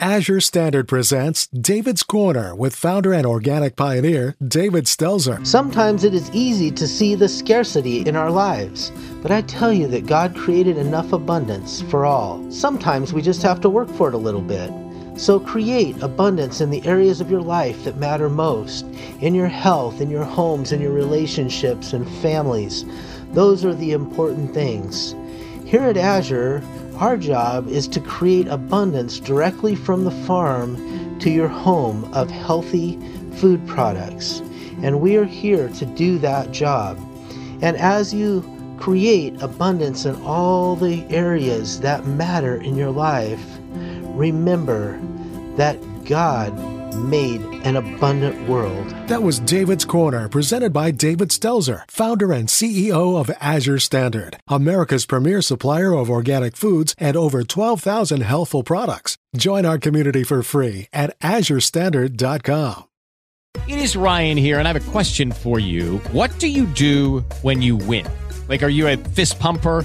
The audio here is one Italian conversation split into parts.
Azure Standard presents David's Corner with founder and organic pioneer David Stelzer. Sometimes it is easy to see the scarcity in our lives, but I tell you that God created enough abundance for all. Sometimes we just have to work for it a little bit. So create abundance in the areas of your life that matter most in your health, in your homes, in your relationships and families. Those are the important things. Here at Azure, our job is to create abundance directly from the farm to your home of healthy food products. And we are here to do that job. And as you create abundance in all the areas that matter in your life, remember that God made an abundant world. That was David's Corner, presented by David Stelzer, founder and CEO of Azure Standard, America's premier supplier of organic foods and over 12,000 healthful products. Join our community for free at azurestandard.com. It is Ryan here, and I have a question for you. What do you do when you win? Like, are you a fist pumper?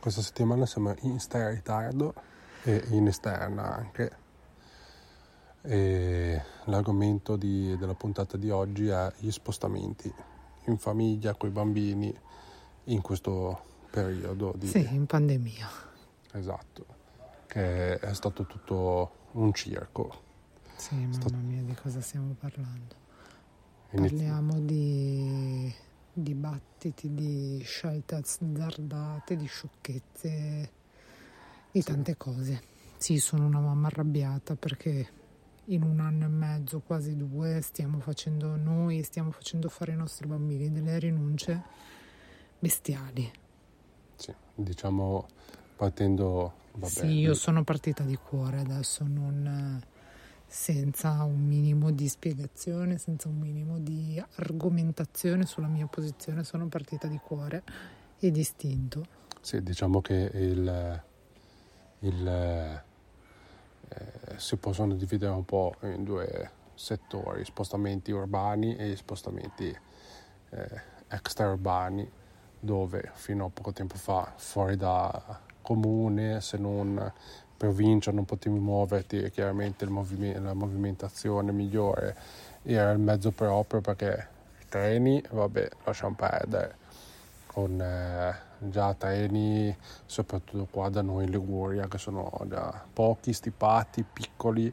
Questa settimana siamo in stai ritardo e in esterna anche. E l'argomento di, della puntata di oggi è gli spostamenti in famiglia con i bambini in questo periodo di... Sì, in pandemia. Esatto, che è stato tutto un circo. Sì, mamma mia, di cosa stiamo parlando? Parliamo di dibattiti, di scelte azzardate, di sciocchezze, di tante cose. Sì, sono una mamma arrabbiata perché in un anno e mezzo, quasi due, stiamo facendo noi, stiamo facendo fare ai nostri bambini delle rinunce bestiali. Sì, diciamo partendo... Vabbè, sì, io sono partita di cuore adesso, non senza un minimo di spiegazione, senza un minimo di argomentazione sulla mia posizione, sono partita di cuore e distinto. Sì, diciamo che il, il, eh, si possono dividere un po' in due settori, spostamenti urbani e spostamenti eh, extraurbani, dove fino a poco tempo fa fuori da comune, se non provincia non potevi muoverti e chiaramente movime- la movimentazione migliore era il mezzo proprio perché i treni, vabbè, lasciamo perdere, con eh, già treni, soprattutto qua da noi in Liguria, che sono già pochi, stipati, piccoli,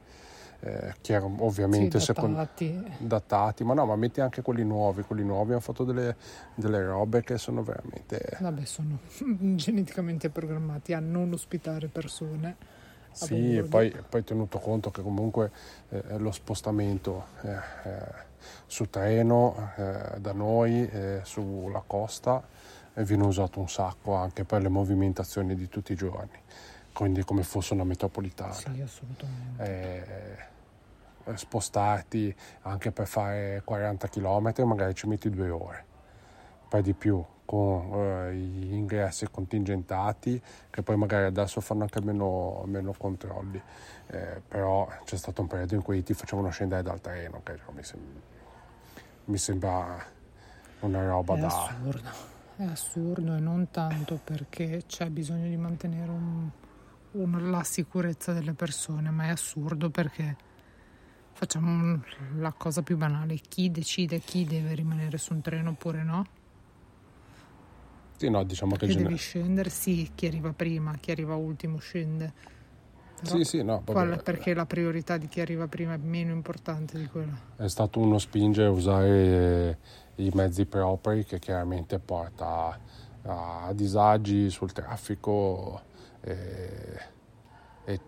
eh, chiaro, ovviamente sì, datati. Secondo, datati, ma no, ma metti anche quelli nuovi, quelli nuovi hanno fatto delle, delle robe che sono veramente... Vabbè, sono geneticamente programmati a non ospitare persone sì, e poi, poi, tenuto conto che comunque eh, lo spostamento eh, eh su treno eh, da noi eh, sulla costa viene usato un sacco anche per le movimentazioni di tutti i giorni, quindi come fosse una metropolitana. Sì, assolutamente. Eh, spostarti anche per fare 40 km magari ci metti due ore, poi di più con eh, gli ingressi contingentati che poi magari adesso fanno anche meno, meno controlli. Eh, però c'è stato un periodo in cui ti facevano scendere dal treno che mi, sem- mi, sembra una roba è da assurdo è assurdo e non tanto perché c'è bisogno di mantenere un, un, la sicurezza delle persone ma è assurdo perché facciamo la cosa più banale chi decide chi deve rimanere su un treno oppure no sì, no, diciamo che gener- devi scendere, sì, chi arriva prima, chi arriva ultimo scende. Però sì, sì, no. Qual, perché la priorità di chi arriva prima è meno importante di quella. È stato uno spingere a usare i mezzi propri che chiaramente porta a disagi sul traffico e, e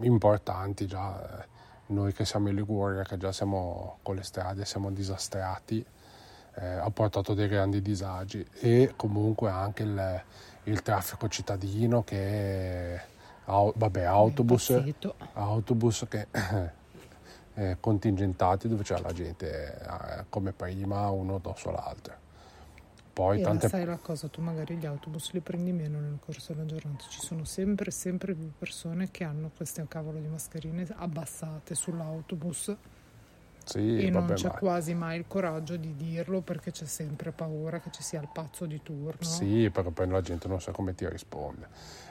importanti già. Noi che siamo in Liguria, che già siamo con le strade, siamo disastrati eh, ha portato dei grandi disagi e comunque anche il, il traffico cittadino che è, vabbè, autobus, autobus che eh, contingentati dove c'è la gente eh, come prima, uno addosso all'altro. Poi e tante... sai la cosa, tu magari gli autobus li prendi meno nel corso della giornata, ci sono sempre, sempre più persone che hanno queste cavolo di mascherine abbassate sull'autobus sì, e non c'è ma... quasi mai il coraggio di dirlo perché c'è sempre paura che ci sia il pazzo di turno. Sì, perché poi la gente non sa come ti risponde.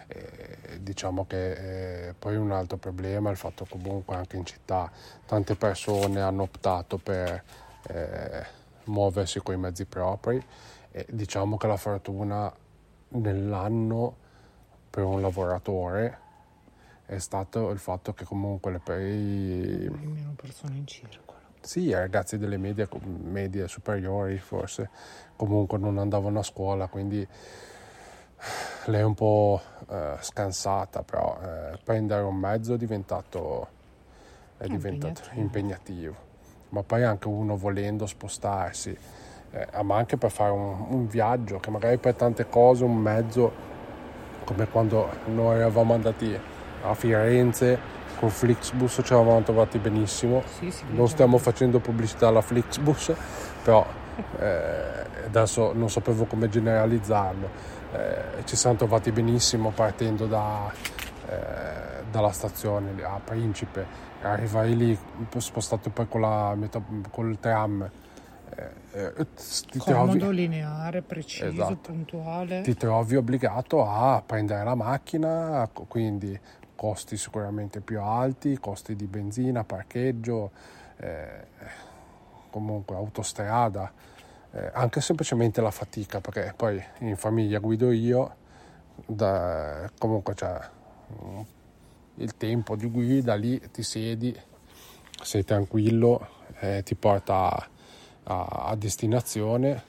Eh, diciamo che eh, poi un altro problema è il fatto che comunque anche in città tante persone hanno optato per eh, muoversi con i mezzi propri e diciamo che la fortuna nell'anno per un lavoratore è stato il fatto che comunque le per i... meno persone in circolo sì, i ragazzi delle medie, medie superiori forse comunque non andavano a scuola, quindi lei è un po' eh, scansata, però eh, prendere un mezzo è diventato, è diventato impegnativo. impegnativo. Ma poi anche uno volendo spostarsi, eh, ma anche per fare un, un, viaggio, che magari per tante cose un mezzo, come quando noi eravamo andati a Firenze con Flixbus ci eravamo trovati benissimo. Sì, sì, non stiamo facendo pubblicità alla Flixbus, però eh, adesso non sapevo come generalizzarlo. Eh, ci siamo trovati benissimo partendo da, eh, dalla stazione a Principe, arrivai lì spostato poi con, la, con il tram. Eh, eh, ti Comodo, trovi, lineare, preciso, esatto. puntuale. Ti trovi obbligato a prendere la macchina, quindi costi sicuramente più alti, costi di benzina, parcheggio, eh, comunque autostrada, eh, anche semplicemente la fatica, perché poi in famiglia guido io, da, comunque c'è mm, il tempo di guida, lì ti siedi, sei tranquillo, eh, ti porta a, a, a destinazione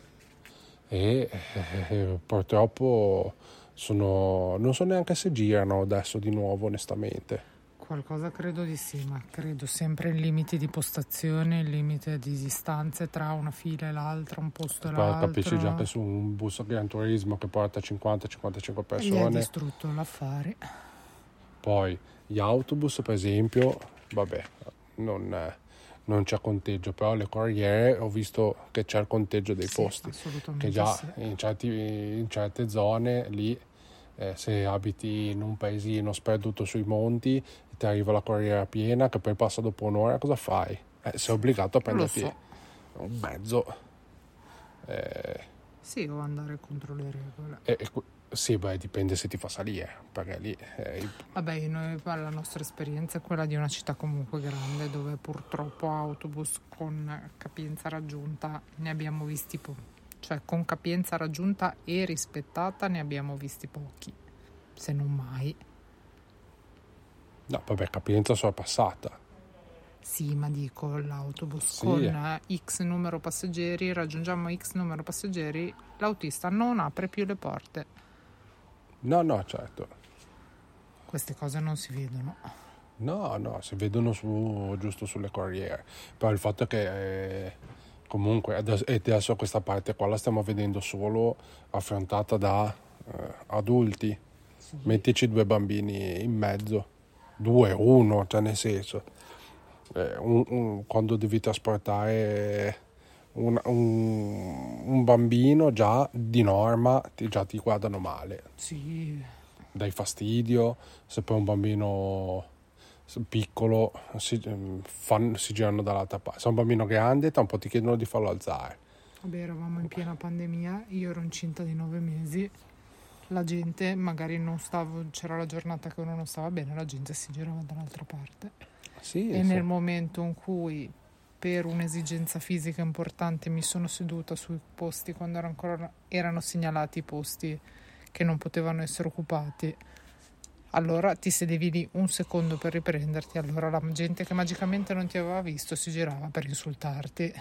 e eh, purtroppo sono, non so neanche se girano adesso di nuovo, onestamente. Qualcosa credo di sì, ma credo sempre in limiti di postazione, in limite di distanze tra una fila e l'altra, un posto e l'altro. Capisci già che su un bus Gran Turismo che porta 50-55 persone. È distrutto l'affare. Poi gli autobus, per esempio, vabbè, non, non c'è conteggio, però le corriere ho visto che c'è il conteggio dei sì, posti. Che già sì. in, certi, in certe zone lì eh, se abiti in un paesino sperduto sui monti e ti arriva la corriera piena che poi passa dopo un'ora, cosa fai? Eh, sei obbligato a prenderti so. un mezzo. Eh, sì, o andare contro le regole. E, e, sì, beh, dipende se ti fa salire, perché lì... Eh, Vabbè, noi, la nostra esperienza è quella di una città comunque grande dove purtroppo autobus con capienza raggiunta ne abbiamo visti pochi cioè con capienza raggiunta e rispettata ne abbiamo visti pochi, se non mai. No, vabbè, capienza sorpassata. Sì, ma dico l'autobus sì. con X numero passeggeri, raggiungiamo X numero passeggeri, l'autista non apre più le porte. No, no, certo. Queste cose non si vedono. No, no, si vedono su, giusto sulle corriere. Però il fatto è che eh, comunque adesso questa parte qua la stiamo vedendo solo affrontata da eh, adulti sì. mettici due bambini in mezzo due, uno, cioè nel senso eh, un, un, quando devi trasportare un, un, bambino già di norma ti, già ti guardano male sì. dai fastidio se poi un bambino piccolo si, ehm, fanno, si girano dall'altra parte. Se un bambino grande, tra un po' ti chiedono di farlo alzare. Vabbè, eravamo in piena pandemia, io ero incinta di nove mesi, la gente magari non stavo, c'era la giornata che uno non stava bene, la gente si girava dall'altra parte. Sì, e sì. nel momento in cui per un'esigenza fisica importante mi sono seduta sui posti quando erano, ancora, erano segnalati i posti che non potevano essere occupati allora ti sedevi lì un secondo per riprenderti, allora la gente che magicamente non ti aveva visto si girava per insultarti.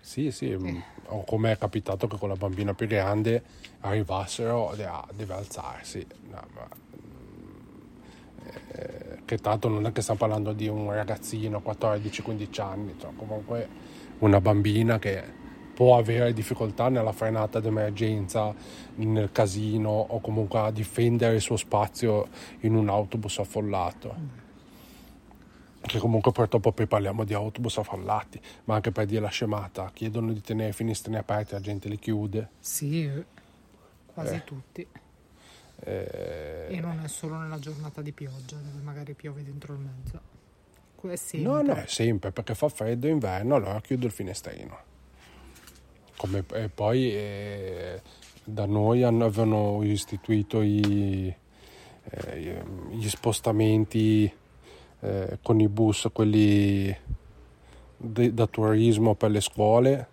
Sì, sì, eh. o come è capitato che con la bambina più grande arrivassero, deve alzarsi. No, ma, eh, che tanto non è che stiamo parlando di un ragazzino 14-15 anni, cioè comunque una bambina che può avere difficoltà nella frenata d'emergenza, nel casino o comunque a difendere il suo spazio in un autobus affollato. che comunque purtroppo poi parliamo di autobus affollati, ma anche per dire la scemata, chiedono di tenere i finestrini aperti, la gente li chiude. Sì, quasi Eh. tutti. Eh, E non è solo nella giornata di pioggia, dove magari piove dentro il mezzo. No, no, è sempre perché fa freddo inverno, allora chiudo il finestrino. Come, e poi eh, da noi hanno, avevano istituito i, eh, gli spostamenti eh, con i bus, quelli de- da turismo per le scuole.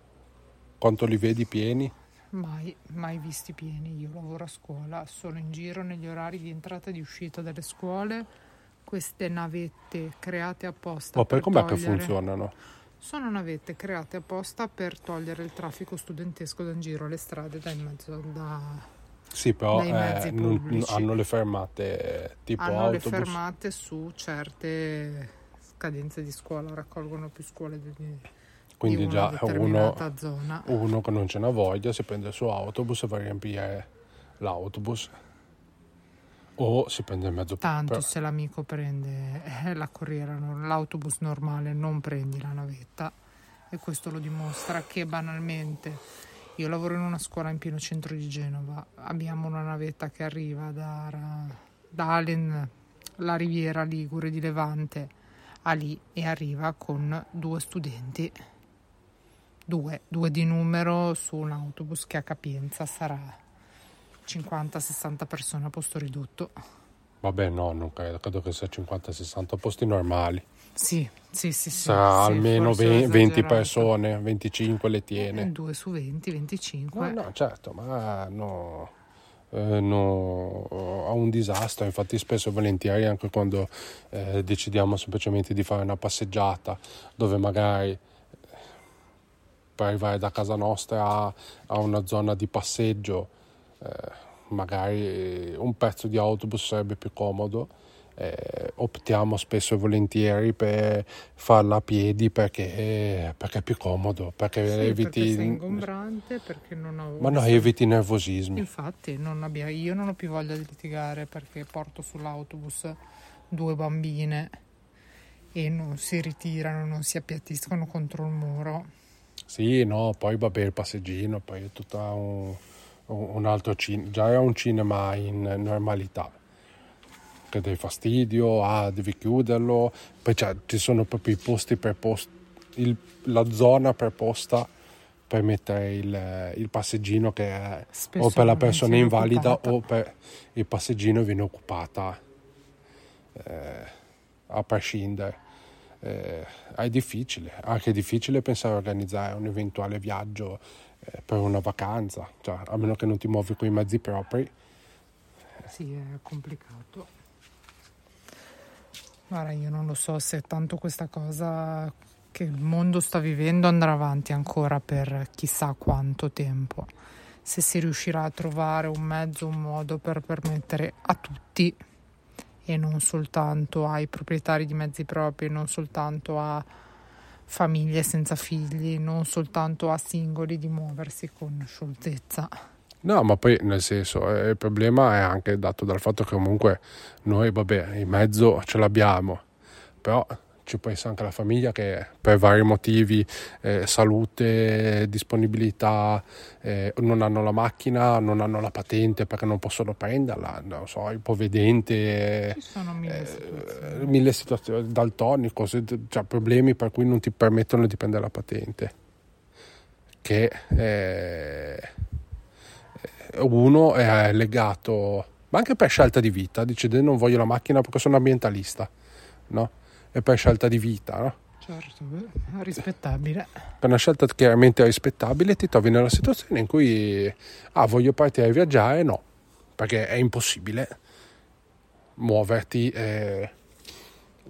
Quanto li vedi pieni? Mai, mai visti pieni. Io lavoro a scuola, sono in giro negli orari di entrata e di uscita delle scuole. Queste navette create apposta Ma poi per com'è che togliere- funzionano? Sono navette create apposta per togliere il traffico studentesco da in giro alle strade, da in mezzo da... Sì, però eh, non- hanno le fermate tipo hanno autobus. le fermate su certe scadenze di scuola, raccolgono più scuole di, di Quindi una già uno, uno che non ce n'ha voglia si prende il suo autobus e va a riempire l'autobus o si prende il mezzo Tanto però- se l'amico prende eh, la corriera, l'autobus normale, non prendi la navetta. E questo lo dimostra che banalmente io lavoro in una scuola in pieno centro di Genova, abbiamo una navetta che arriva da, da Alen, la riviera Ligure di Levante a lì e arriva con due studenti, due, due di numero su un autobus che a capienza sarà 50-60 persone a posto ridotto. Vabbè no, non credo, credo che sia 50-60 posti normali. Sì, sì, sì, sì. Sarà sì, almeno forse ho ve- 20 esagerato. persone, 25 le Eh, tiene. 2 su 20, 25. No, no, certo, ma no, eh, no, è un disastro, infatti spesso e volentieri anche quando eh, decidiamo semplicemente di fare una passeggiata dove magari eh, per arrivare da casa nostra a, a una zona di passeggio eh, magari un pezzo di autobus sarebbe più comodo. eh, optiamo spesso e volentieri per farla a piedi perché, perché è più comodo, perché Sì, eviti perché sei ingombrante, perché non ho... ma no, eviti nervosismi. Infatti, non abbia- io non ho più voglia di litigare perché porto sull'autobus due bambine e non si ritirano, non si appiattiscono contro il muro. Sì, no, poi vabbè il passeggino, poi è tutto un, un altro cinema, già è un cinema in normalità, che dai fastidio, ah, devi chiuderlo, poi ci sono proprio i posti per post, il- la zona preposta per mettere il, il passeggino che è Spesso o per la persona invalida occupata. o per il passeggino viene occupata eh, a prescindere. Eh, è difficile, anche difficile pensare a organizzare un eventuale viaggio eh, per una vacanza, cioè, a meno che non ti muovi con i mezzi propri. Sì, è complicato. Guarda, io non lo so se tanto questa cosa che il mondo sta vivendo andrà avanti ancora per chissà quanto tempo. Se si riuscirà a trovare un mezzo, un modo per permettere a tutti e non soltanto ai proprietari di mezzi propri, non soltanto a famiglie senza figli, non soltanto a singoli di muoversi con scioltezza. No, ma poi nel senso, eh, il problema è anche dato dal fatto che comunque noi, vabbè, in mezzo ce l'abbiamo, però ci può essere anche la famiglia che per vari motivi, eh, salute, disponibilità, eh, non hanno la macchina, non hanno la patente perché non possono prenderla, non so, ipovedente, Ci sono mille eh, situazioni. mille situazioni, daltonico, cioè problemi per cui non ti permettono di prendere la patente. Che eh, uno è legato, ma anche per scelta di vita, dice non voglio la macchina perché sono ambientalista, no? E per scelta di vita, no? Certo, rispettabile. Per una scelta chiaramente rispettabile ti trovi nella situazione in cui ah, voglio partire a viaggiare, no, perché è impossibile muoverti. eh,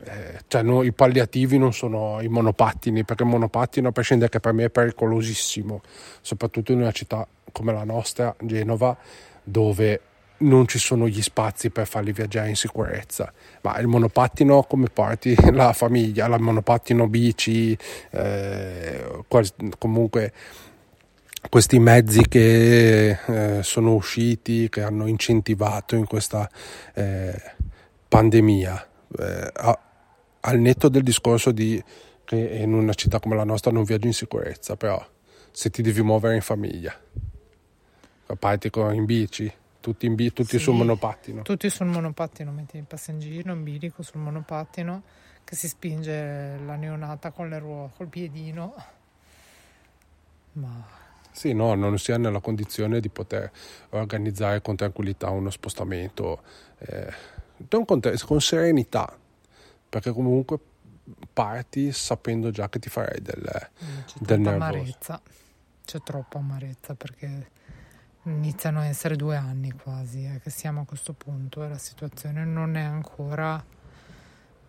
eh, cioè no, i palliativi non sono i monopattini, perché il monopattino, a prescindere che per me è pericolosissimo, soprattutto in una città come la nostra, Genova, dove non ci sono gli spazi per farli viaggiare in sicurezza. Ma il monopattino come parti la famiglia, il monopattino bici, eh, comunque questi mezzi che eh, sono usciti, che hanno incentivato in questa eh, pandemia, eh, a- al netto del discorso di che in una città come la nostra non viaggi in sicurezza, però se ti devi muovere in famiglia, parti in bici, tutti, in bici, tutti sì, sul monopattino. Tutti sul monopattino, metti il passeggino in bilico sul monopattino che si spinge la neonata con le ruote, col piedino. Ma sì, no, non si è nella condizione di poter organizzare con tranquillità uno spostamento, eh, con, con serenità, perché comunque parti sapendo già che ti farei del, mm, c'è del nervoso. Amarezza. C'è troppa amarezza perché iniziano a essere due anni quasi eh, che siamo a questo punto e la situazione non è ancora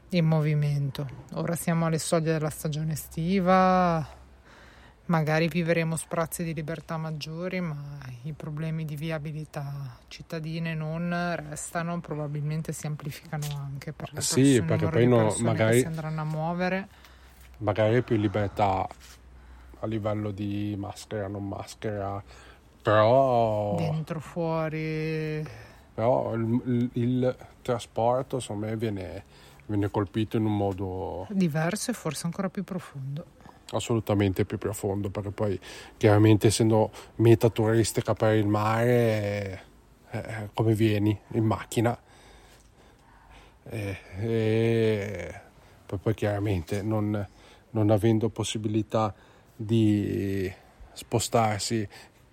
in movimento. Ora siamo alle soglie della stagione estiva, magari vivremo sprazzi di libertà maggiori, ma i problemi di viabilità cittadine non restano, probabilmente si amplificano anche per le sì, perché poi no, magari si andranno a muovere. Magari più libertà a livello di maschera, non maschera, però... Dentro, fuori... Però il, il, il trasporto, secondo me, viene, viene colpito in un modo... Diverso e forse ancora più profondo. Assolutamente più profondo perché poi chiaramente essendo meta turistica per il mare eh, eh, come vieni? In macchina. Eh, e poi, poi chiaramente non, non, avendo possibilità di spostarsi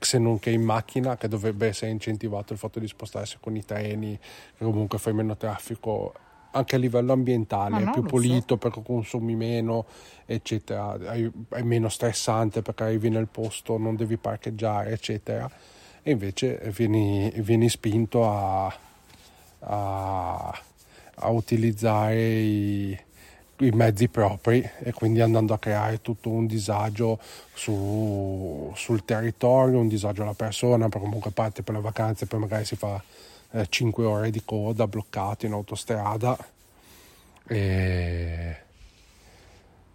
se non che in macchina che dovrebbe essere incentivato il fatto di spostarsi con i treni che comunque fai meno traffico anche a livello ambientale, no, è più pulito so. perché consumi meno, eccetera, è, è, meno stressante perché arrivi nel posto, non devi parcheggiare, eccetera. E invece vieni, vieni spinto a, a, a utilizzare i, i, mezzi propri e quindi andando a creare tutto un disagio su, sul territorio, un disagio alla persona, perché comunque parte per le vacanze, poi magari si fa 5 eh, ore di coda bloccato in autostrada e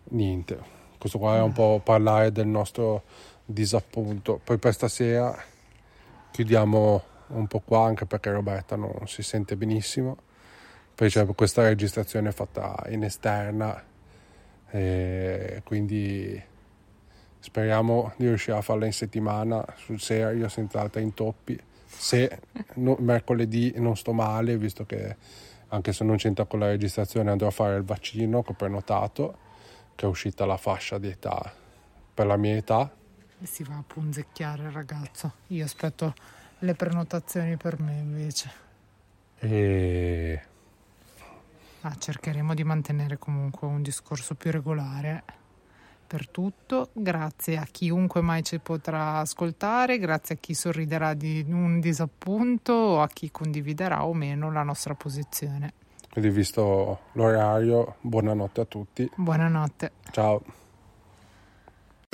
niente. Questo qua è un po' parlare del nostro disappunto. Poi per stasera chiudiamo un po' qua anche perché Roberta non si sente benissimo c'è questa registrazione fatta in esterna e quindi speriamo di riuscire a farla in settimana sul serio senza altri intoppi se no, mercoledì non sto male, visto che anche se non c'entra con la registrazione andrò a fare il vaccino che ho prenotato, che è uscita la fascia di età per la mia età. Si va a punzecchiare il ragazzo. Io aspetto le prenotazioni per me invece. E... Ah, cercheremo di mantenere comunque un discorso più regolare per tutto, grazie a chiunque mai ci potrà ascoltare, grazie a chi sorriderà di un disappunto o a chi condividerà o meno la nostra posizione. Quindi visto l'orario, buonanotte a tutti. Buonanotte. Ciao.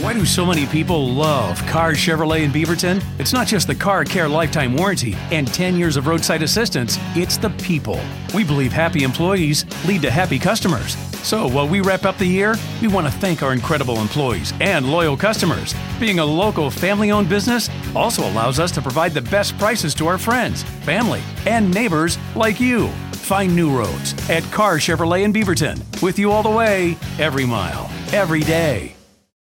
Why do so many people love Car Chevrolet in Beaverton? It's not just the car care lifetime warranty and 10 years of roadside assistance, it's the people. We believe happy employees lead to happy customers. So while we wrap up the year, we want to thank our incredible employees and loyal customers. Being a local family owned business also allows us to provide the best prices to our friends, family, and neighbors like you. Find new roads at Car Chevrolet in Beaverton with you all the way, every mile, every day.